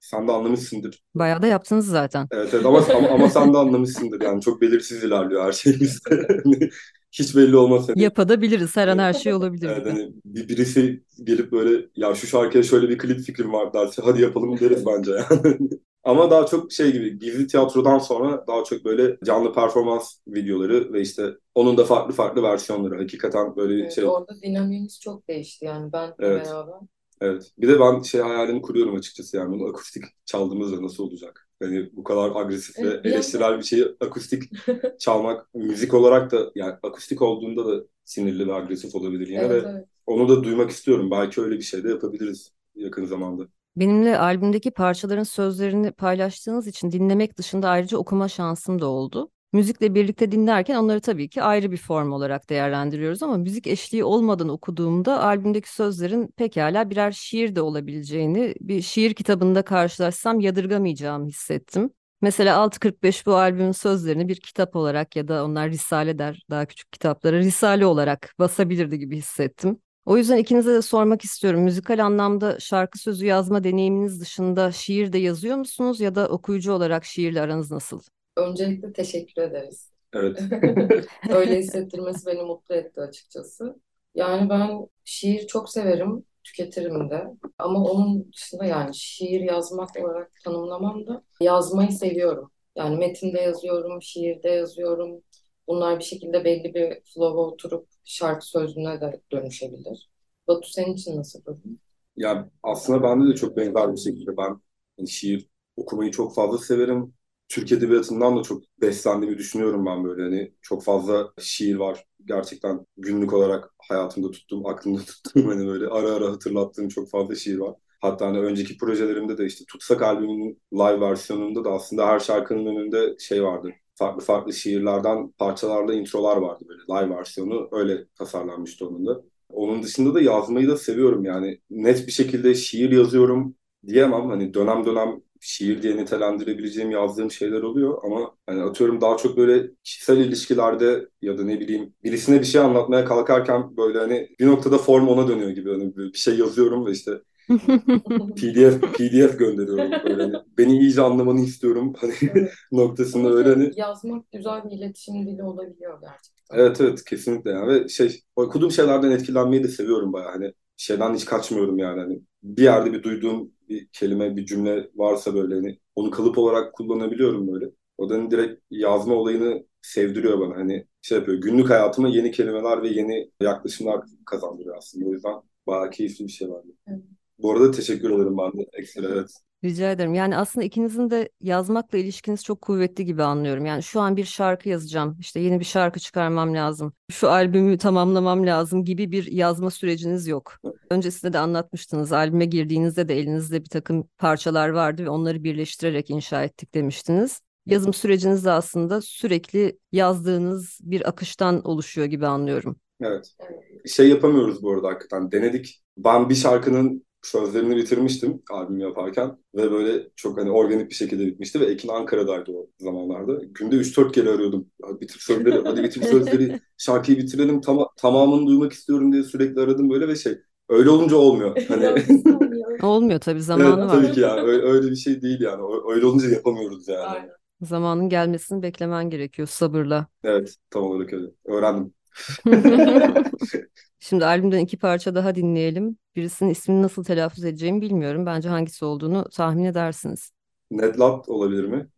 sen de anlamışsındır. Bayağı da yaptınız zaten. Evet, evet ama, ama, ama sen de anlamışsındır yani çok belirsiz ilerliyor her şeyimiz. Hani Hiç belli olmaz. Hani, Yapabiliriz. Her an her şey olabilir evet, hani bir, birisi gelip böyle ya şu şarkıya şöyle bir klip fikrim var derse hadi yapalım deriz bence yani. Ama daha çok şey gibi gizli tiyatrodan sonra daha çok böyle canlı performans videoları ve işte onun da farklı farklı versiyonları. Hakikaten böyle Evet, şey orada dinamiğimiz çok değişti yani ben Evet. beraber. Evet. Bir de ben şey hayalini kuruyorum açıkçası yani bunu akustik çaldığımızda nasıl olacak? Yani bu kadar agresif ve Evet, bir eleştirel bir şeyi akustik çalmak müzik olarak da yani akustik olduğunda da sinirli ve agresif olabilir yine Evet, ve evet. onu da duymak istiyorum. Belki öyle bir şey de yapabiliriz yakın zamanda. Benimle albümdeki parçaların sözlerini paylaştığınız için dinlemek dışında ayrıca okuma şansım da oldu. Müzikle birlikte dinlerken onları tabii ki ayrı bir form olarak değerlendiriyoruz ama müzik eşliği olmadan okuduğumda albümdeki sözlerin pekala birer şiir de olabileceğini, bir şiir kitabında karşılaşsam yadırgamayacağımı hissettim. Mesela 645 bu albümün sözlerini bir kitap olarak ya da onlar risale der daha küçük kitaplara risale olarak basabilirdi gibi hissettim. O yüzden ikinize de sormak istiyorum. Müzikal anlamda şarkı sözü yazma deneyiminiz dışında şiir de yazıyor musunuz ya da okuyucu olarak şiirle aranız nasıl? Öncelikle teşekkür ederiz. Evet. Öyle hissettirmesi beni mutlu etti açıkçası. Yani ben şiir çok severim, tüketirim de. Ama onun dışında yani şiir yazmak olarak tanımlamam da yazmayı seviyorum. Yani metinde yazıyorum, şiirde yazıyorum. Bunlar bir şekilde belli bir flow'a oturup şarkı sözüne de dönüşebilir. Batu senin için nasıl durum? Ya aslında bende de çok benzer bir şekilde ben yani şiir okumayı çok fazla severim. Türk Edebiyatı'ndan da çok beslendiğimi düşünüyorum ben böyle. Hani çok fazla şiir var. Gerçekten günlük olarak hayatımda tuttuğum, aklımda tuttuğum hani böyle ara ara hatırlattığım çok fazla şiir var. Hatta hani önceki projelerimde de işte Tutsak albümünün live versiyonunda da aslında her şarkının önünde şey vardı. Farklı farklı şiirlerden parçalarla introlar vardı böyle live versiyonu. Öyle tasarlanmıştı onun da. Onun dışında da yazmayı da seviyorum yani. Net bir şekilde şiir yazıyorum diyemem. Hani dönem dönem şiir diye nitelendirebileceğim yazdığım şeyler oluyor. Ama hani atıyorum daha çok böyle kişisel ilişkilerde ya da ne bileyim birisine bir şey anlatmaya kalkarken böyle hani bir noktada form ona dönüyor gibi. Hani bir şey yazıyorum ve işte PDF PDF gönderiyorum. Böyle hani beni iyice anlamanı istiyorum. Hani Evet. noktasında Ama öyle tabii hani yazmak güzel bir iletişim dili olabiliyor gerçekten. evet evet kesinlikle yani ve şey okuduğum şeylerden etkilenmeyi de seviyorum bayağı. Hani şeyden hiç kaçmıyorum yani hani bir yerde bir duyduğum bir kelime bir cümle varsa böyle hani onu kalıp olarak kullanabiliyorum böyle. O da hani direkt yazma olayını sevdiriyor bana hani şey yapıyor günlük hayatıma yeni kelimeler ve yeni yaklaşımlar kazandırıyor aslında o yüzden bayağı keyifli bir şey var. Evet. Bu arada teşekkür ederim ben de ekstra evet. Rica ederim. Yani aslında ikinizin de yazmakla ilişkiniz çok kuvvetli gibi anlıyorum. Yani şu an bir şarkı yazacağım, işte yeni bir şarkı çıkarmam lazım, şu albümü tamamlamam lazım gibi bir yazma süreciniz yok. Öncesinde de anlatmıştınız. Albüme girdiğinizde de elinizde bir takım parçalar vardı ve onları birleştirerek inşa ettik demiştiniz. Yazım süreciniz de aslında sürekli yazdığınız bir akıştan oluşuyor gibi anlıyorum. Evet. Şey yapamıyoruz bu arada hakikaten denedik. Ben bir şarkının sözlerini bitirmiştim albüm yaparken ve böyle çok hani organik bir şekilde bitmişti ve Ekin Ankara'daydı o zamanlarda. Günde 3-4 kere arıyordum. Hadi bitir sözleri, hadi bitir sözleri, şarkıyı bitirelim, tam tamamını duymak istiyorum diye sürekli aradım böyle ve şey öyle olunca olmuyor. Hani. Olmuyor tabii evet zamanı var. tabii ki yani öyle, öyle bir şey değil yani. Öyle olunca yapamıyoruz yani. Aynen. Zamanın gelmesini beklemen gerekiyor sabırla. Evet tam olarak öyle. Öğrendim. Şimdi albümden iki parça daha dinleyelim. Birisinin ismini nasıl telaffuz edeceğimi bilmiyorum. Bence hangisi olduğunu tahmin edersiniz. Nedlat olabilir mi?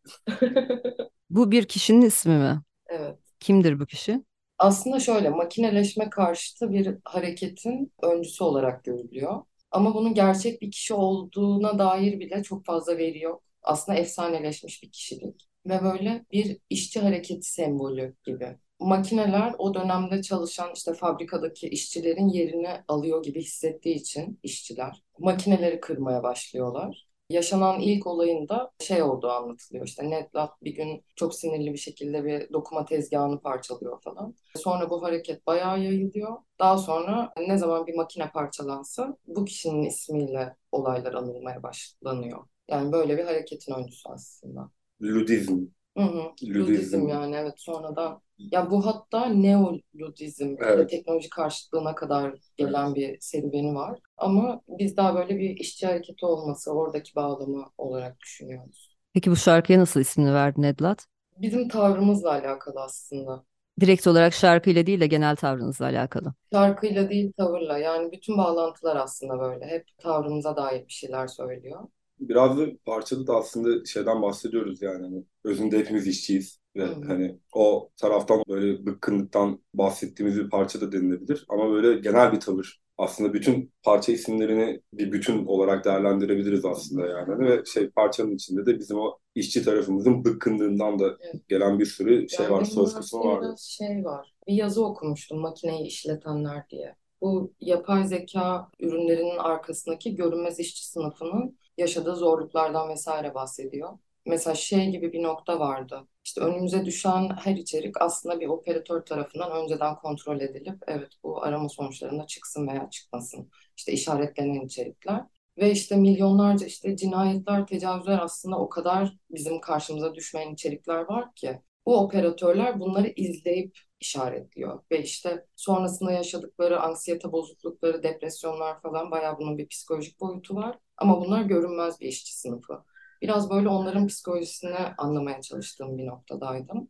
Bu bir kişinin ismi mi? Evet. Kimdir bu kişi? Aslında şöyle makineleşme karşıtı bir hareketin öncüsü olarak görülüyor. Ama bunun gerçek bir kişi olduğuna dair bile çok fazla veri yok. Aslında efsaneleşmiş bir kişilik. Ve böyle bir işçi hareketi sembolü gibi. Makineler o dönemde çalışan işte fabrikadaki işçilerin yerini alıyor gibi hissettiği için işçiler makineleri kırmaya başlıyorlar. Yaşanan ilk olayında şey olduğu anlatılıyor. İşte Ned Ludd bir gün çok sinirli bir şekilde bir dokuma tezgahını parçalıyor falan. Sonra bu hareket bayağı yayılıyor. Daha sonra ne zaman bir makine parçalansa bu kişinin ismiyle olaylar anılmaya başlanıyor. Yani böyle bir hareketin öncüsü aslında. Ludizm. Hı hı. Ludizm. Ludizm yani evet sonradan. Ya bu hatta neo-Ludizm Evet. teknoloji karşıtlığına kadar gelen bir serüveni var. Ama biz daha böyle bir işçi hareketi olması, oradaki bağlamı olarak düşünüyoruz. Peki bu şarkıya nasıl ismini verdin Edlat? Bizim tavrımızla alakalı aslında. Direkt olarak şarkıyla değil de genel tavrınızla alakalı. Şarkıyla değil tavırla yani bütün bağlantılar aslında böyle. Hep tavrımıza dair bir şeyler söylüyor. Biraz da parçada da aslında şeyden bahsediyoruz yani hani özünde hepimiz işçiyiz ve hı. hani o taraftan böyle bıkkınlıktan bahsettiğimiz bir parça da denilebilir ama böyle genel bir tavır. Aslında bütün parça isimlerini bir bütün olarak değerlendirebiliriz aslında yani Hani ve şey parçanın içinde de bizim o işçi tarafımızın bıkkınlığından da Evet. gelen bir sürü şey Yani var, söz kısmı biraz şey var. Bir yazı okumuştum makineyi işletenler diye. Bu yapay zeka ürünlerinin arkasındaki görünmez işçi sınıfının yaşadığı zorluklardan vesaire bahsediyor. Mesela şey gibi bir nokta vardı. İşte önümüze düşen her içerik aslında bir operatör tarafından önceden kontrol edilip evet bu arama sonuçlarında çıksın veya çıkmasın. İşte işaretlenen içerikler. Ve işte milyonlarca işte cinayetler, tecavüzler aslında o kadar bizim karşımıza düşmeyen içerikler var ki bu operatörler bunları izleyip işaretliyor. Ve işte sonrasında yaşadıkları anksiyete bozuklukları, depresyonlar falan bayağı bunun bir psikolojik boyutu var. Ama bunlar görünmez bir işçi sınıfı. Biraz böyle onların psikolojisini anlamaya çalıştığım bir noktadaydım.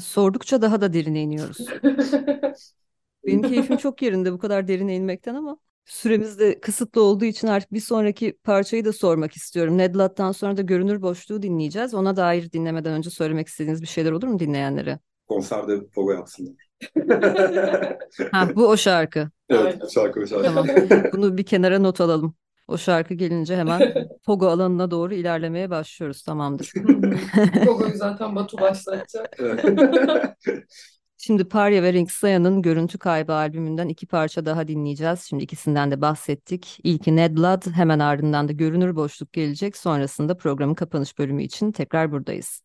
Sordukça daha da derine iniyoruz. Benim keyfim çok yerinde bu kadar derine inmekten ama süremiz de kısıtlı olduğu için artık bir sonraki parçayı da sormak istiyorum. Nedlat'tan sonra da Görünür Boşluğu dinleyeceğiz. Ona dair dinlemeden önce söylemek istediğiniz bir şeyler olur mu dinleyenlere? Konserde pogo yapsınlar. ha, bu o şarkı. Evet, bu şarkı o şarkı. Tamam. Bunu bir kenara not alalım. O şarkı gelince hemen Pogo alanına doğru ilerlemeye başlıyoruz. Tamamdır. Pogo'yu zaten Batu başlatacak. Şimdi Parya ve Rinksaya'nın Görüntü Kaybı albümünden iki parça daha dinleyeceğiz. Şimdi ikisinden de bahsettik. İlki Ned Blood, hemen ardından da Görünür Boşluk gelecek. Sonrasında programın kapanış bölümü için tekrar buradayız.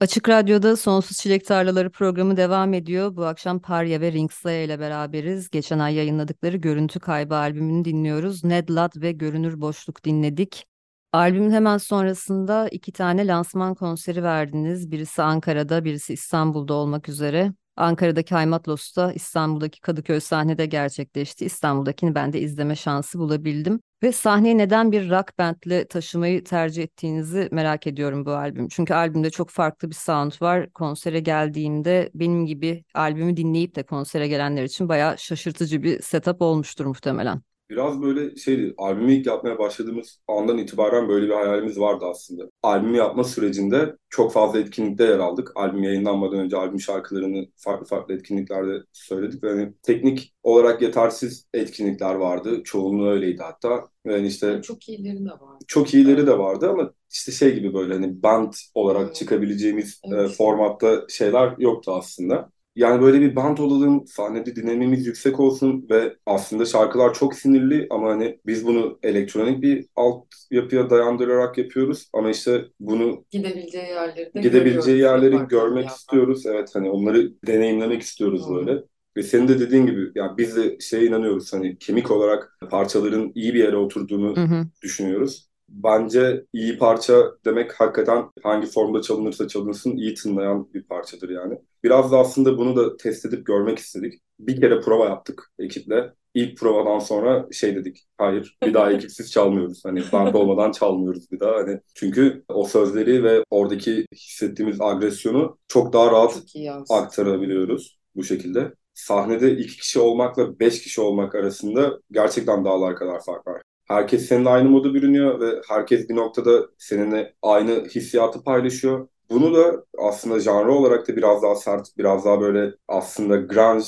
Açık Radyo'da Sonsuz Çilek Tarlaları programı devam ediyor. Bu akşam Parya ve Rinksaya ile beraberiz. Geçen ay yayınladıkları Görüntü Kaybı albümünü dinliyoruz. Ned Ludd ve Görünür Boşluk dinledik. Albümün hemen sonrasında iki tane lansman konseri verdiniz. Birisi Ankara'da, birisi İstanbul'da olmak üzere. Ankara'daki Haymatlos'ta, İstanbul'daki Kadıköy sahnede gerçekleşti. İstanbul'dakini ben de izleme şansı bulabildim. Ve sahneye neden bir rock bandle taşımayı tercih ettiğinizi merak ediyorum bu albüm. Çünkü albümde çok farklı bir sound var. Konsere geldiğimde benim gibi albümü dinleyip de konsere gelenler için bayağı şaşırtıcı bir setup olmuştur muhtemelen. Biraz böyle şeydi, albümü ilk yapmaya başladığımız andan itibaren böyle bir hayalimiz vardı aslında. Albümü yapma sürecinde çok fazla etkinlikte yer aldık. Albüm yayınlanmadan önce albüm şarkılarını farklı farklı etkinliklerde söyledik. Ve hani teknik olarak yetersiz etkinlikler vardı. Çoğunluğu öyleydi hatta. Yani işte çok iyileri de vardı. Çok iyileri de vardı ama işte şey gibi böyle hani band olarak çıkabileceğimiz evet. e, formatta şeyler yoktu aslında. Yani böyle bir band olalım, sahnede dinamimiz yüksek olsun ve aslında şarkılar çok sinirli ama hani biz bunu elektronik bir alt yapıya dayandırarak yapıyoruz ama işte bunu gidebileceği yerleri de gidebileceği yerleri görmek istiyoruz. Evet hani onları deneyimlemek istiyoruz hmm. böyle. Ve senin de dediğin gibi yani biz de şeye inanıyoruz hani kemik olarak parçaların iyi bir yere oturduğunu hı düşünüyoruz. Bence iyi parça demek hakikaten hangi formda çalınırsa çalınsın iyi tınlayan bir parçadır yani. Biraz da aslında bunu da test edip görmek istedik. Bir kere prova yaptık ekiple. İlk provadan sonra şey dedik. Hayır bir daha ekipsiz çalmıyoruz. Hani band olmadan çalmıyoruz bir daha. Hani çünkü o sözleri ve oradaki hissettiğimiz agresyonu çok daha rahat çok aktarabiliyoruz bu şekilde sahnede iki kişi olmakla beş kişi olmak arasında gerçekten dağlar kadar fark var herkes seninle aynı moda bürünüyor ve herkes bir noktada seninle aynı hissiyatı paylaşıyor. Bunu da aslında janrı olarak da biraz daha sert, biraz daha böyle aslında grunge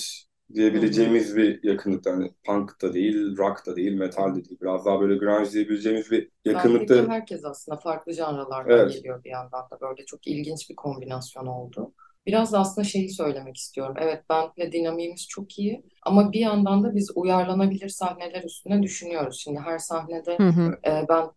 diyebileceğimiz bir yakınlıkta. Hani punk da değil, rock da değil, metal de değil. Biraz daha böyle grunge diyebileceğimiz bir yakınlıkta. Bendeki herkes aslında farklı janralardan evet. geliyor bir yandan da. Böyle çok ilginç bir kombinasyon oldu. Biraz da aslında şeyi söylemek istiyorum. Evet bandle dinamiğimiz çok iyi ama bir yandan da biz uyarlanabilir sahneler üstüne düşünüyoruz. Şimdi her sahnede hı hı.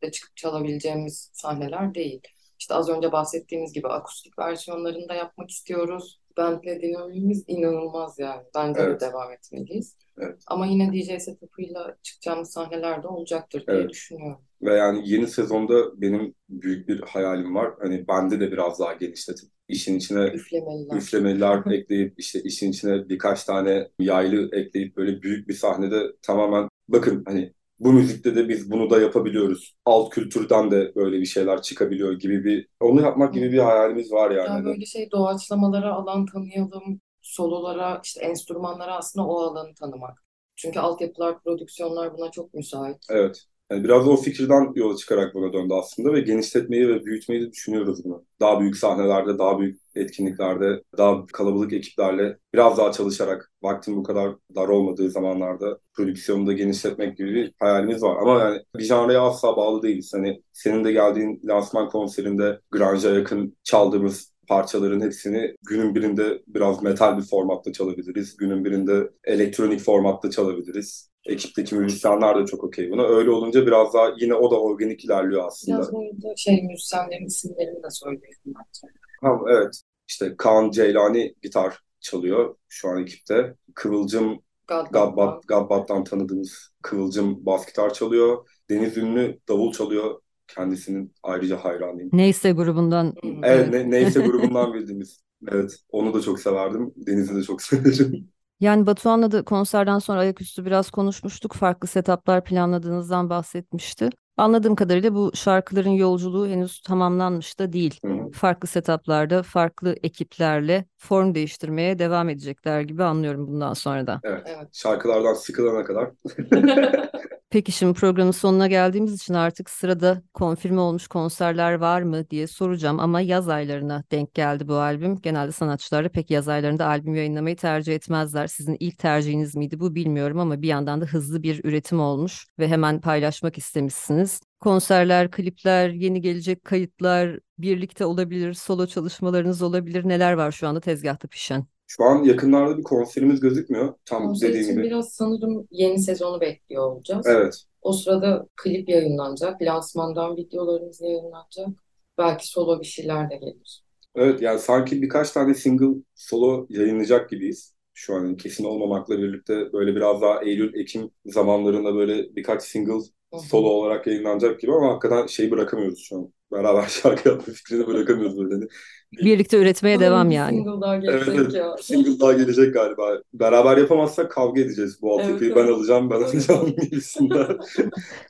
E, çıkıp çalabileceğimiz sahneler değil. İşte az önce bahsettiğimiz gibi akustik versiyonlarını da yapmak istiyoruz. Bandle dinamiğimiz inanılmaz yani. Bence evet. de devam etmeliyiz. Evet. Ama yine DJ setup'ıyla çıkacağımız sahneler de olacaktır diye evet. düşünüyorum. Ve yani yeni sezonda benim büyük bir hayalim var. Hani bende de biraz daha genişletip işin içine üflemeliler, üflemeliler ekleyip işte işin içine birkaç tane yaylı ekleyip böyle büyük bir sahnede tamamen bakın hani bu müzikte de biz bunu da yapabiliyoruz. Alt kültürden de böyle bir şeyler çıkabiliyor gibi bir onu yapmak gibi bir hayalimiz var yani. Yani böyle şey doğaçlamalara alan tanıyalım, sololara, işte enstrümanlara aslında o alanı tanımak. Çünkü altyapılar, prodüksiyonlar buna çok müsait. Evet. Yani biraz o fikirden yola çıkarak buna döndü aslında ve genişletmeyi ve büyütmeyi de düşünüyoruz bunu. Daha büyük sahnelerde, daha büyük etkinliklerde, daha kalabalık ekiplerle biraz daha çalışarak vaktin bu kadar dar olmadığı zamanlarda prodüksiyonu da genişletmek gibi bir hayalimiz var. Ama yani bir janraya asla bağlı değiliz. Hani senin de geldiğin lansman konserinde grunge'a yakın çaldığımız parçaların hepsini günün birinde biraz metal bir formatta çalabiliriz. Günün birinde elektronik formatta çalabiliriz. Ekipteki müzisyenler de çok okey buna. Öyle olunca biraz daha yine o da organik ilerliyor aslında. Biraz burada şey müzisyenlerin isimlerini de söyleyelim bence. Ha, evet. İşte Kaan Ceylani gitar çalıyor şu an ekipte. Kıvılcım Gabbat, Gabbat'tan tanıdığımız Kıvılcım bas gitar çalıyor. Deniz Ünlü davul çalıyor. Kendisinin ayrıca hayranıyım. Neyse grubundan. Evet, ne, neyse grubundan bildiğimiz. Evet, onu da çok severdim. Deniz'i de çok severim. Yani Batuhan'la da konserden sonra ayaküstü biraz konuşmuştuk. Farklı setuplar planladığınızdan bahsetmişti. Anladığım kadarıyla bu şarkıların yolculuğu henüz tamamlanmış da değil. Hı hı. Farklı setuplarda, farklı ekiplerle form değiştirmeye devam edecekler gibi anlıyorum bundan sonra da. Evet. Evet. Şarkılardan sıkılana kadar. Peki şimdi programın sonuna geldiğimiz için artık sırada konfirme olmuş konserler var mı diye soracağım ama yaz aylarına denk geldi bu albüm. Genelde sanatçılar da pek yaz aylarında albüm yayınlamayı tercih etmezler. Sizin ilk tercihiniz miydi bu bilmiyorum ama bir yandan da hızlı bir üretim olmuş ve hemen paylaşmak istemişsiniz. Konserler, klipler, yeni gelecek kayıtlar, birlikte olabilir, solo çalışmalarınız olabilir. Neler var şu anda tezgahta pişen? Şu an yakınlarda bir konserimiz gözükmüyor. Tam Konser dediğim için gibi. biraz sanırım yeni sezonu bekliyor olacağız. Evet. O sırada klip yayınlanacak. Lansmandan videolarımız yayınlanacak. Belki solo bir şeyler de gelir. Evet yani sanki birkaç tane single solo yayınlayacak gibiyiz. Şu an kesin olmamakla birlikte böyle biraz daha Eylül, Ekim zamanlarında böyle birkaç single solo olarak yayınlanacak gibi ama hakikaten şey bırakamıyoruz şu an. Beraber şarkı yapma fikrini bırakamıyoruz böyle. Hani Birlikte üretmeye devam yani. single daha gelecek evet. ya. Single daha gelecek galiba. Beraber yapamazsak kavga edeceğiz. Bu altyapıyı Evet, ben evet. alacağım, ben Evet. alacağım gibisinden.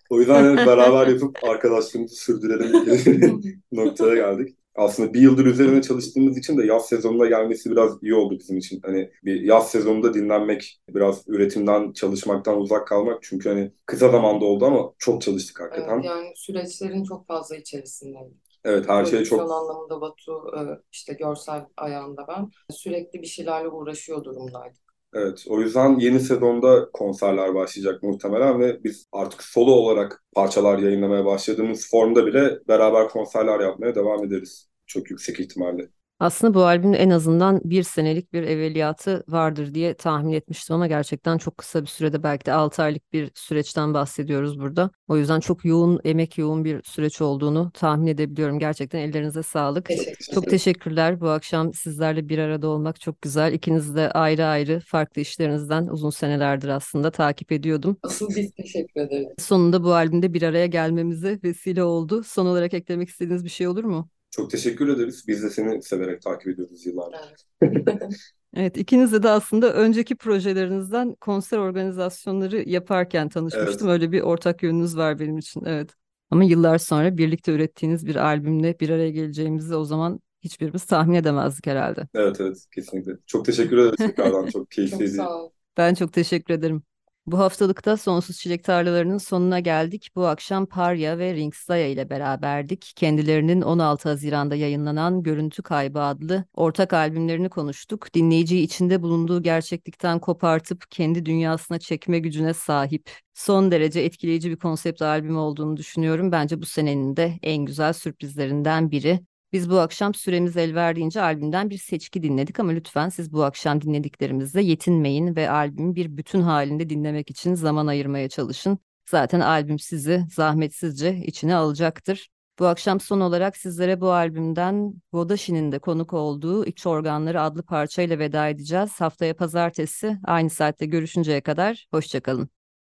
O yüzden yani beraber yapıp arkadaşlığımızı sürdürelim noktaya geldik. Aslında bir yıldır üzerine çalıştığımız için de yaz sezonuna gelmesi biraz iyi oldu bizim için. Hani bir yaz sezonunda dinlenmek, biraz üretimden, çalışmaktan uzak kalmak. Çünkü hani kısa zamanda oldu ama çok çalıştık hakikaten. Evet, yani süreçlerin çok fazla içerisindeyim. Evet, her şey çok anlamında Batu, e, işte görsel ayağında ben sürekli bir şeylerle uğraşıyor durumdaydık. Evet, o yüzden yeni sezonda konserler başlayacak muhtemelen ve biz artık solo olarak parçalar yayınlamaya başladığımız formda bile beraber konserler yapmaya devam ederiz. Çok yüksek ihtimalle. Aslında bu albümün en azından bir senelik bir evveliyatı vardır diye tahmin etmiştim ama gerçekten çok kısa bir sürede belki de 6 aylık bir süreçten bahsediyoruz burada. O yüzden çok yoğun, emek yoğun bir süreç olduğunu tahmin edebiliyorum. Gerçekten ellerinize sağlık. Teşekkür Çok teşekkürler. Bu akşam sizlerle bir arada olmak çok güzel. İkiniz de ayrı ayrı farklı işlerinizden uzun senelerdir aslında takip ediyordum. Asıl biz teşekkür ederiz. Sonunda bu albümde bir araya gelmemize vesile oldu. Son olarak eklemek istediğiniz bir şey olur mu? Çok teşekkür ederiz. Biz de seni severek takip ediyoruz yıllardır. Evet. Evet, ikinizle de aslında önceki projelerinizden konser organizasyonları yaparken tanışmıştım. Öyle bir ortak yönünüz var benim için. Evet. Ama yıllar sonra birlikte ürettiğiniz bir albümle bir araya geleceğimizi o zaman hiçbirimiz tahmin edemezdik herhalde. Evet evet kesinlikle. Çok teşekkür ederiz tekrardan. Çok Çok keyifliydi. sağ ol. Ben çok teşekkür ederim. Bu haftalıkta Sonsuz Çilek Tarlalarının sonuna geldik. Bu akşam Parya ve Ringstaya ile beraberdik. Kendilerinin 16 Haziran'da yayınlanan Görüntü Kaybı adlı ortak albümlerini konuştuk. Dinleyiciyi içinde bulunduğu gerçeklikten kopartıp kendi dünyasına çekme gücüne sahip. Son derece etkileyici bir konsept albüm olduğunu düşünüyorum. Bence bu senenin de en güzel sürprizlerinden biri. Biz bu akşam süremiz el verdiğince albümden bir seçki dinledik ama lütfen siz bu akşam dinlediklerimizle yetinmeyin ve albümü bir bütün halinde dinlemek için zaman ayırmaya çalışın. Zaten albüm sizi zahmetsizce içine alacaktır. Bu akşam son olarak sizlere bu albümden Vodashi'nin de konuk olduğu İç Organları adlı parçayla veda edeceğiz. Haftaya pazartesi aynı saatte görüşünceye kadar hoşçakalın.